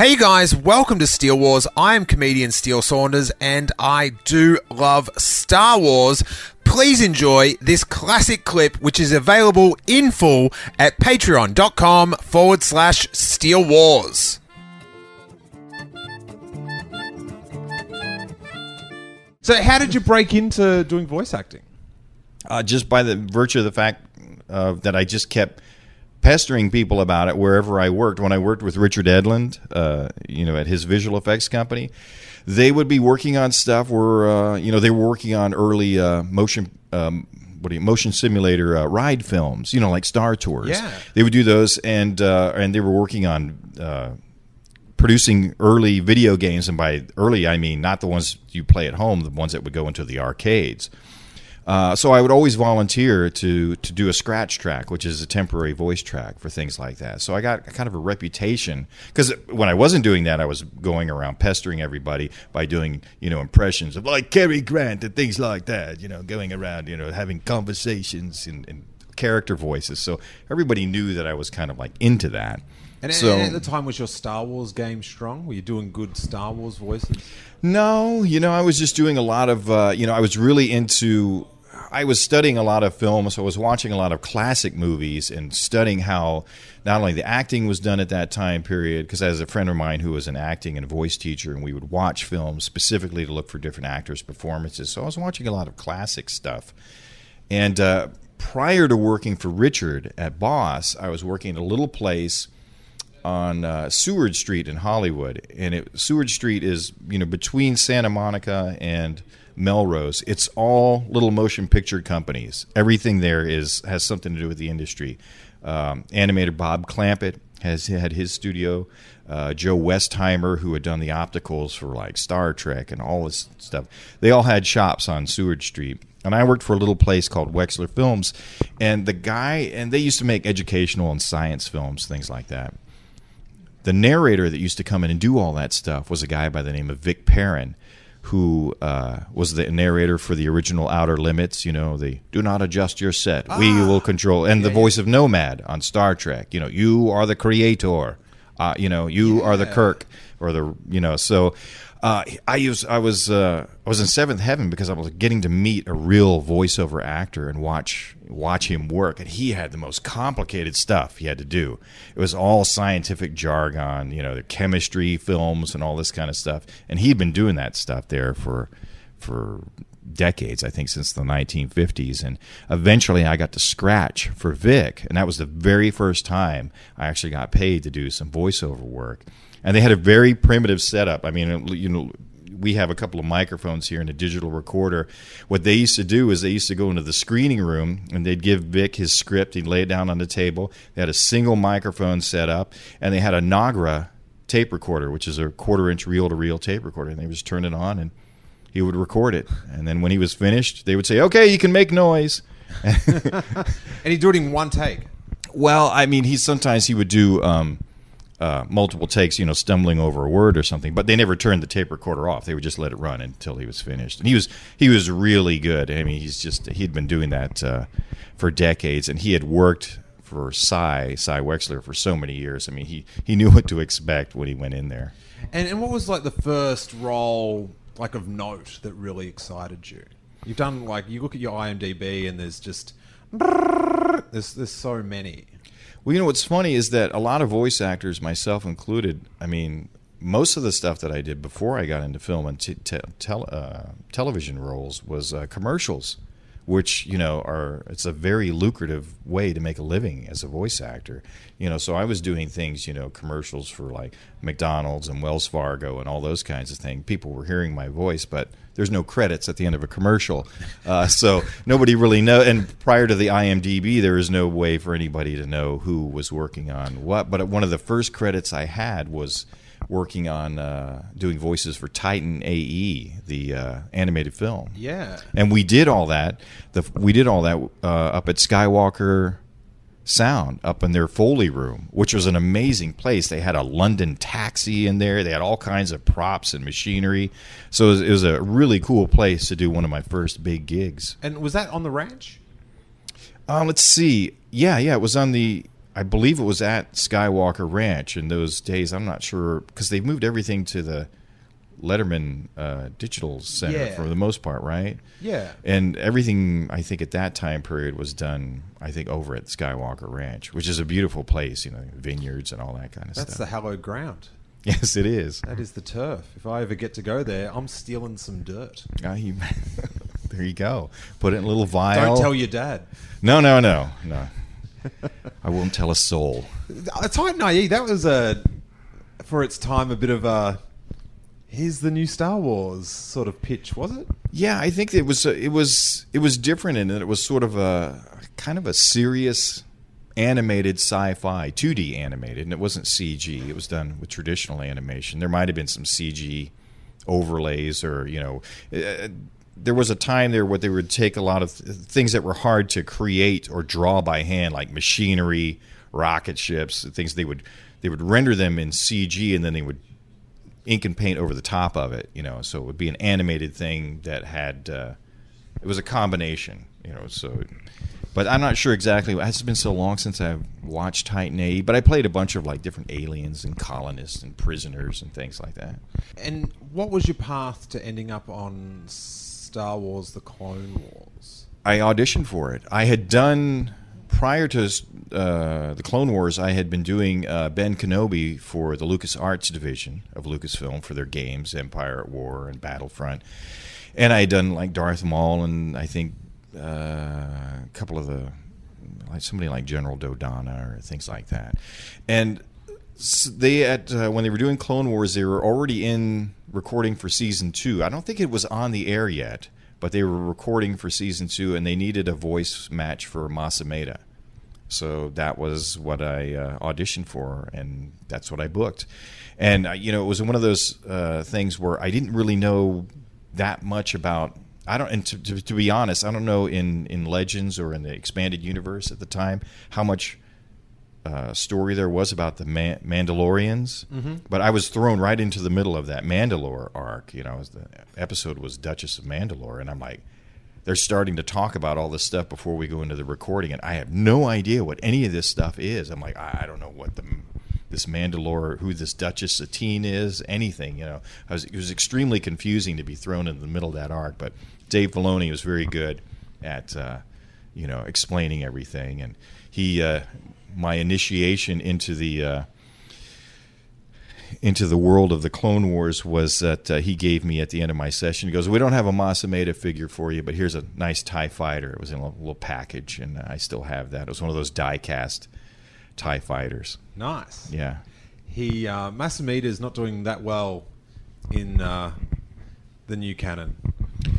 Hey guys, welcome to Steele Wars. I am comedian Steele Saunders and I do love Star Wars. Please enjoy this classic clip, which is available in full at patreon.com forward slash Steele Wars. So, how did you break into doing voice acting? uh, just by the virtue of the fact uh, that I just kept pestering people about it wherever I worked. When I worked with Richard Edlund, uh, you know, at his visual effects company, they would be working on stuff where uh, you know they were working on early uh, motion. Um, what do you, motion simulator uh, ride films, you know, like Star Tours. Yeah. they would do those, and uh, and they were working on uh, producing early video games, and by early I mean not the ones you play at home, the ones that would go into the arcades. Uh, so I would always volunteer to to do a scratch track, which is a temporary voice track for things like that. So I got kind of a reputation because when I wasn't doing that, I was going around pestering everybody by doing you know impressions of like Cary Grant and things like that. You know, going around you know having conversations and, in character voices. So everybody knew that I was kind of like into that. And, so and at the time, was your Star Wars game strong? Were you doing good Star Wars voices? No, you know, I was just doing a lot of, uh, you know, I was really into. I was studying a lot of films. I was watching a lot of classic movies and studying how not only the acting was done at that time period, because I has a friend of mine who was an acting and voice teacher, and we would watch films specifically to look for different actors' performances. So I was watching a lot of classic stuff. And uh, prior to working for Richard at Boss, I was working at a little place on uh, Seward Street in Hollywood, and it, Seward Street is you know between Santa Monica and Melrose. It's all little motion picture companies. Everything there is has something to do with the industry. Um, animator Bob Clampett has had his studio. Uh, Joe Westheimer, who had done the opticals for like Star Trek and all this stuff, they all had shops on Seward Street. And I worked for a little place called Wexler Films, and the guy, and they used to make educational and science films, things like that the narrator that used to come in and do all that stuff was a guy by the name of Vic Perrin, who uh, was the narrator for the original Outer Limits. You know, the "Do not adjust your set, we will control," and the voice of Nomad on Star Trek. You know, you are the creator. Uh, you know, you are the Kirk or the you know. So uh, I use I was uh, I was in seventh heaven because I was getting to meet a real voiceover actor and watch watch him work, and he had the most complicated stuff he had to do. It was all scientific jargon, you know, the chemistry films and all this kind of stuff, and he'd been doing that stuff there for for decades, I think since the 1950s. And eventually I got to scratch for Vic. And that was the very first time I actually got paid to do some voiceover work. And they had a very primitive setup. I mean, you know, we have a couple of microphones here and a digital recorder. What they used to do is they used to go into the screening room and they'd give Vic his script. He'd lay it down on the table. They had a single microphone set up and they had a Nagra tape recorder, which is a quarter inch reel to reel tape recorder. And they would just turn it on and he would record it. And then when he was finished, they would say, okay, you can make noise. And you do it in one take. Well, I mean, he sometimes he would do um, uh, multiple takes, you know, stumbling over a word or something, but they never turned the tape recorder off. They would just let it run until he was finished. And he was he was really good. I mean, he's just he'd been doing that uh, for decades, and he had worked for Sy Sy Wexler for so many years. I mean, he he knew what to expect when he went in there. And, and what was like the first role like of note that really excited you? You've done like you look at your IMDb and there's just there's there's so many. Well, you know what's funny is that a lot of voice actors, myself included, I mean, most of the stuff that I did before I got into film and uh, television roles was uh, commercials which you know are it's a very lucrative way to make a living as a voice actor. You know, so I was doing things, you know, commercials for like McDonald's and Wells Fargo and all those kinds of things. People were hearing my voice, but there's no credits at the end of a commercial, uh, so nobody really know. And prior to the IMDb, there was no way for anybody to know who was working on what. But one of the first credits I had was working on uh, doing voices for Titan AE, the uh, animated film. Yeah. And we did all that. The, we did all that uh, up at Skywalker Sound, up in their Foley room, which was an amazing place. They had a London taxi in there. They had all kinds of props and machinery. So it was, it was a really cool place to do one of my first big gigs. And was that on the ranch? Uh, let's see. Yeah, yeah, it was on the. I believe it was at Skywalker Ranch in those days. I'm not sure because they've moved everything to the Letterman uh, Digital Center Yeah. for the most part, right? Yeah. And everything I think at that time period was done. I think over at Skywalker Ranch, which is a beautiful place. You know, vineyards and all that kind of stuff. That's the hallowed ground. yes, it is. That is the turf. If I ever get to go there, I'm stealing some dirt. Ah, you- there you go. Put it in a little vial. Don't tell your dad. No, no, no, no. I won't tell a soul. Titan AE, that was a, for its time, a bit of a, here's the new Star Wars sort of pitch, was it? Yeah, I think it was it was it was different in that it was sort of a kind of a serious animated sci-fi, 2D animated, and it wasn't CG. It was done with traditional animation. There might have been some CG overlays, or you know, uh, there was a time there where they would take a lot of th- things that were hard to create or draw by hand, like machinery, rocket ships, things they would they would render them in CG, and then they would ink and paint over the top of it, you know. So it would be an animated thing that had uh, it was a combination, you know. So, but I'm not sure exactly. It's been so long since I've watched Titan A, but I played a bunch of like different aliens and colonists and prisoners and things like that. And what was your path to ending up on Star Wars: The Clone Wars? I auditioned for it. I had done prior to uh, the Clone Wars. I had been doing uh, Ben Kenobi for the Lucas Arts division of Lucasfilm for their games, Empire at War and Battlefront, and I had done like Darth Maul and I think uh, a couple of the like somebody like General Dodonna or things like that, and they at uh, when they were doing Clone Wars, they were already in recording for season two. I don't think it was on the air yet, but they were recording for season two, and they needed a voice match for Mas Amedda. So that was what I uh, auditioned for, and that's what I booked. And uh, you know, it was one of those uh, things where I didn't really know that much about. I don't, and to, to, to be honest, I don't know in in Legends or in the expanded universe at the time how much uh, story there was about the Man- Mandalorians, but I was thrown right into the middle of that Mandalore arc. You know, the episode was Duchess of Mandalore, and I'm like, they're starting to talk about all this stuff before we go into the recording, and I have no idea what any of this stuff is. I'm like, I, I don't know what the this Mandalore, who this Duchess Satine is, anything. You know, I was, it was extremely confusing to be thrown in the middle of that arc. But Dave Filoni was very good at uh, you know explaining everything, and he uh, my initiation into the uh, into the world of the Clone Wars was that uh, he gave me at the end of my session. He goes, "We don't have a Mas Amedda figure for you, but here's a nice Tie Fighter. It was in a little package, and I still have that. It was one of those die-cast Tie Fighters. Nice. Yeah, He uh, Mas Amedda is not doing that well in uh, the new canon.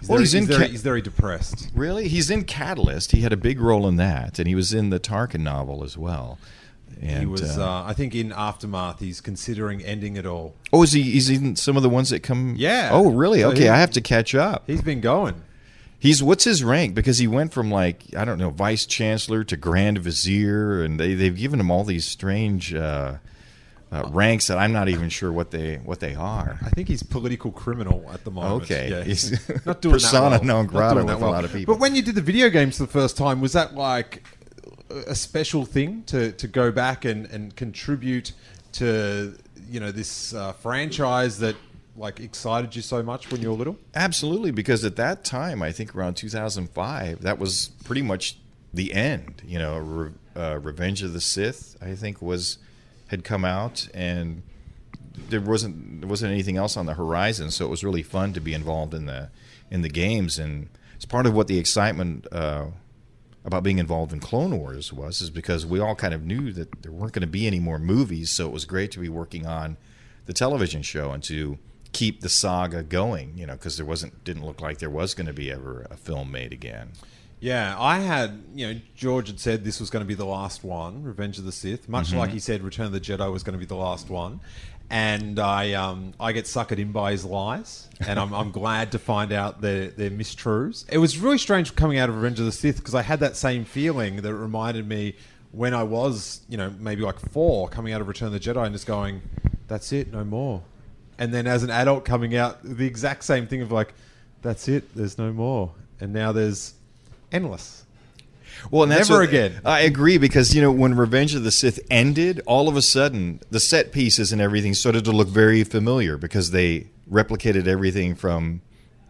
He's Well, very, he's in very, ca- he's very depressed. really. He's in Catalyst. He had a big role in that, and he was in the Tarkin novel as well. And, he was, uh, uh, I think, in Aftermath. He's considering ending it all. oh, is he? He's in some of the ones that come. Yeah. Oh, really? So Okay, he- I have to catch up. He's been going. He's what's his rank? Because he went from like I don't know vice chancellor to grand vizier, and they they've given him all these strange uh, uh, ranks that I'm not even sure what they what they are. I think he's political criminal at the moment. Okay. Yeah. He's not doing persona that well. non grata with that a lot of people. But when you did the video games for the first time, was that like a special thing to, to go back and, and contribute to you know this uh, franchise that like excited you so much when you were little? Absolutely, because at that time, I think around 2005, that was pretty much the end. You know, Re- uh, Revenge of the Sith, I think, was had come out, and there wasn't there wasn't anything else on the horizon. So it was really fun to be involved in the in the games, and it's part of what the excitement uh, about being involved in Clone Wars was, is because we all kind of knew that there weren't going to be any more movies, so it was great to be working on the television show and to keep the saga going, you know, because there wasn't didn't look like there was going to be ever a film made again. Yeah, I had, you know, George had said this was going to be the last one, Revenge of the Sith, much Mm-hmm. like he said Return of the Jedi was going to be the last one. And I, um, I get suckered in by his lies, and I'm, I'm glad to find out they're, they're mistruths. It was really strange coming out of Revenge of the Sith because I had that same feeling that reminded me when I was, you know, maybe like four, coming out of Return of the Jedi and just going, that's it, no more. And then as an adult coming out, the exact same thing of like, that's it, there's no more. And now there's endless. Well, and that's Never what- again. I agree because you know when Revenge of the Sith ended, all of a sudden the set pieces and everything started to look very familiar because they replicated everything from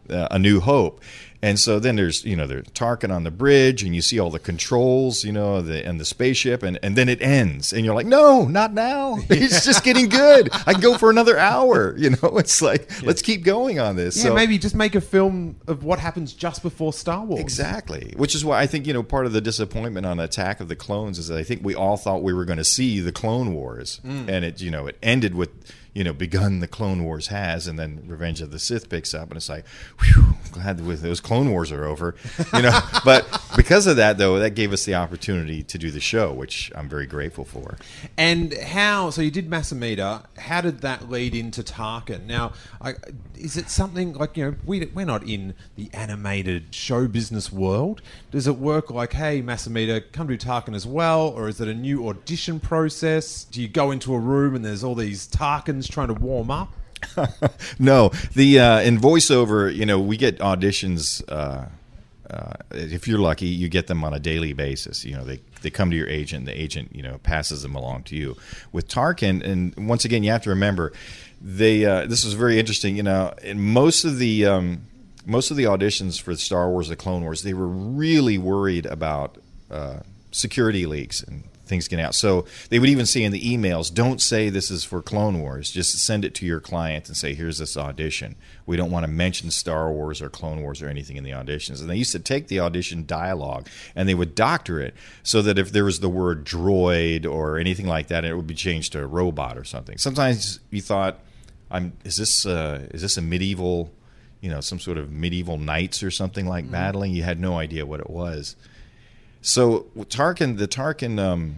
uh, A New Hope. And so then there's you know there's Tarkin on the bridge, and you see all the controls, you know, the, and the spaceship, and, and then it ends, and you're like, no, not now. It's just getting good. I can go for another hour. You know, it's like let's keep going on this. Yeah, so, maybe just make a film of what happens just before Star Wars. Exactly. Which is why I think, you know, part of the disappointment on Attack of the Clones is that I think we all thought we were going to see the Clone Wars. Mm. And it, you know, it ended with, you know, begun the Clone Wars has, and then Revenge of the Sith picks up, and it's like, whew, glad those Clone Wars are over. You know, but because of that, though, that gave us the opportunity to do the show, which I'm very grateful for. And how? So you did Mas Amedda. How did that lead into Tarkin? Now, I, is it something like you know we we're not in the animated show business world? Does it work like, hey, Mas Amedda, come do Tarkin as well, or is it a new audition process? Do you go into a room and there's all these Trying to warm up? no, the uh, in voiceover, you know, we get auditions. Uh, uh, if you're lucky, you get them on a daily basis. You know, they they come to your agent. The agent, you know, passes them along to you. With Tarkin, and once again, you have to remember, they. Uh, this was very interesting. You know, in most of the um, most of the auditions for Star Wars: The Clone Wars, they were really worried about uh, security leaks and things get out. So they would even say in the emails, "Don't say this is for Clone Wars. Just send it to your client and say, here's this audition. We don't want to mention Star Wars or Clone Wars or anything in the auditions." And they used to take the audition dialogue and they would doctor it so that if there was the word droid or anything like that, it would be changed to robot or something. Sometimes you thought, "I'm is this uh, is this a medieval?" You know, some sort of medieval knights or something like battling. You had no idea what it was. So Tarkin, the Tarkin um,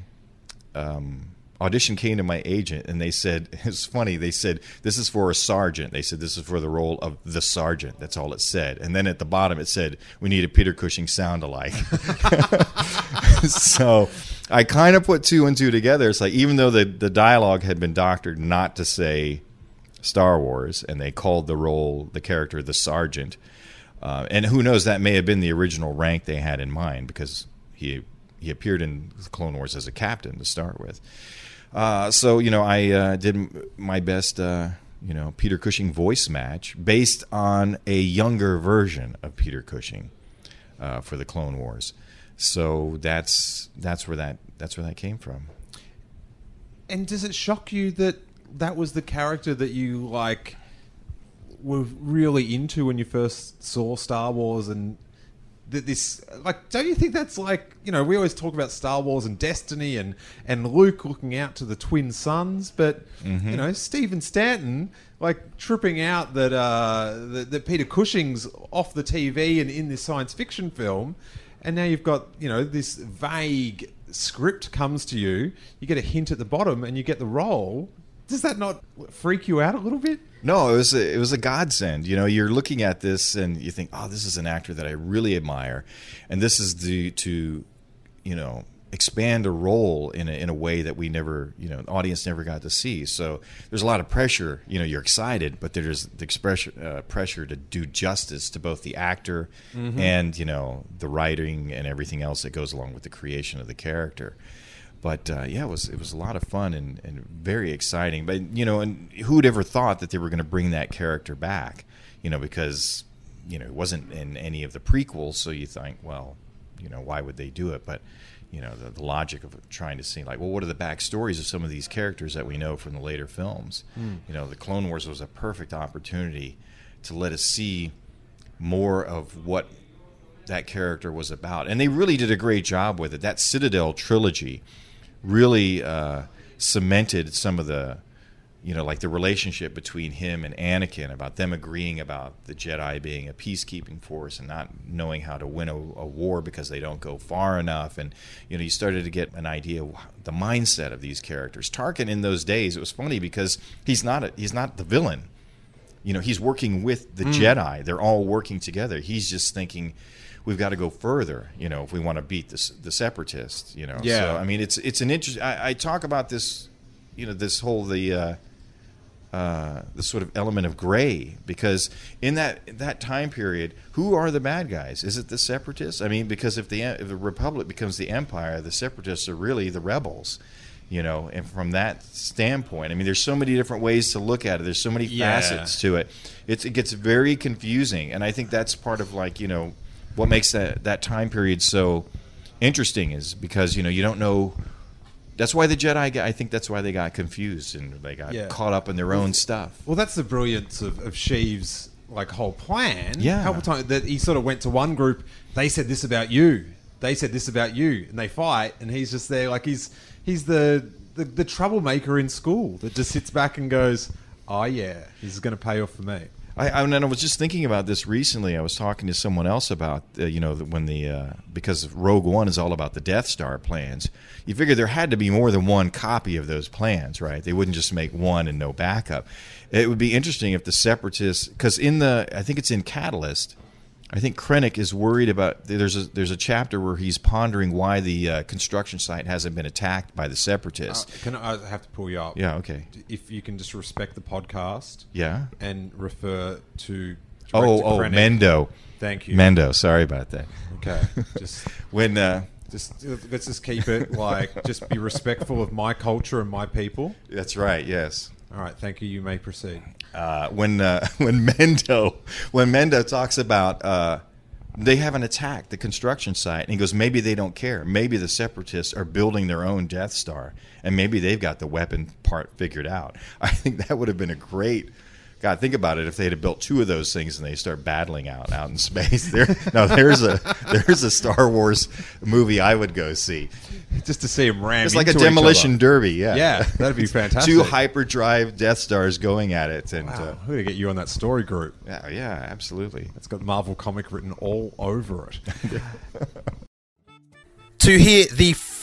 um, audition came to my agent, and they said it's funny. They said this is for a sergeant. They said this is for the role of the sergeant. That's all it said. And then at the bottom it said we need a Peter Cushing sound alike. so I kind of put two and two together. It's like even though the the dialogue had been doctored not to say Star Wars, and they called the role the character the sergeant. Uh, and who knows? That may have been the original rank they had in mind because he he appeared in Clone Wars as a captain to start with. Uh, so you know, I uh, did my best, uh, you know, Peter Cushing voice match based on a younger version of Peter Cushing uh, for the Clone Wars. So that's that's where that that's where that came from. And does it shock you that that was the character that you like were really into when you first saw Star Wars and that this like don't you think that's like you know we always talk about Star Wars and destiny and and Luke looking out to the twin suns but you know Stephen Stanton like tripping out that uh that, that Peter Cushing's off the TV and in this science fiction film and now you've got you know this vague script comes to you you get a hint at the bottom and you get the role does that not freak you out a little bit No, it was a, it was a godsend. You know, you're looking at this and you think, oh, this is an actor that I really admire, and this is the to, you know, expand a role in a, in a way that we never, you know, the audience never got to see. So there's a lot of pressure. You know, you're excited, but there's the expression uh, pressure to do justice to both the actor and you know the writing and everything else that goes along with the creation of the character but uh, yeah, it was it was a lot of fun and, and very exciting. But you know, and who'd ever thought that they were going to bring that character back? You know, because you know it wasn't in any of the prequels, so you think, well, you know, why would they do it? But you know, the, the logic of trying to see like, well, what are the backstories of some of these characters that we know from the later films? You know, the Clone Wars was a perfect opportunity to let us see more of what that character was about, and they really did a great job with it. That Citadel trilogy really uh, cemented some of the you know, like the relationship between him and Anakin about them agreeing about the Jedi being a peacekeeping force and not knowing how to win a, a, war because they don't go far enough. And, you know, you started to get an idea of the mindset of these characters. Tarkin in those days, it was funny because he's not a, he's not the villain. You know, he's working with the mm. Jedi. They're all working together. He's just thinking, we've got to go further, you know, if we want to beat the, the separatists, you know. Yeah. So, I mean, it's, it's an interest. I, I talk about this, you know, this whole, the, uh, uh, the sort of element of gray because in that in that time period, who are the bad guys? Is it the separatists? I mean, because if the if the republic becomes the empire, the separatists are really the rebels. You know, and from that standpoint, I mean, there's so many different ways to look at it. There's so many yeah. facets to it. It's, it gets very confusing, and I think that's part of like you know what makes that that time period so interesting is because you know you don't know that's why the Jedi. I think that's why they got confused and they got yeah. caught up in their own stuff. Well, that's the brilliance of, of Sheev's like whole plan. Yeah, a couple times that he sort of went to one group. They said this about you. They said this about you, and they fight, and he's just there like he's he's the the, the troublemaker in school that just sits back and goes, "Oh yeah, this is going to pay off for me." I, I, and I was just thinking about this recently. I was talking to someone else about, uh, you know, when the uh, because Rogue One is all about the Death Star plans. You figure there had to be more than one copy of those plans, right? They wouldn't just make one and no backup. It would be interesting if the Separatists, because in the, I think it's in Catalyst, I think Krennic is worried about. There's a there's a chapter where he's pondering why the uh, construction site hasn't been attacked by the separatists. Uh, can I, I have to pull you up? Yeah, okay. If you can just respect the podcast, yeah, and refer to oh oh Krennic. Mendo. Thank you, Mendo. Sorry about that. Okay, just when uh, just let's just keep it like just be respectful of my culture and my people. That's right. Yes. All right. Thank you. You may proceed uh, when uh, when Mendo when Mendo talks about uh, they haven't attacked the construction site, and he goes, maybe they don't care. Maybe the separatists are building their own Death Star, and maybe they've got the weapon part figured out. I think that would have been a great God, think about it. If they had built two of those things and they start battling out out in space, there now there's a there's a Star Wars movie I would go see, just to see them ram. It's like a demolition derby. Yeah, yeah, that'd be fantastic. two hyperdrive Death Stars going at it, and wow. uh, we're gonna get you on that story group. Yeah, yeah, absolutely. It's got Marvel comic written all over it. to hear the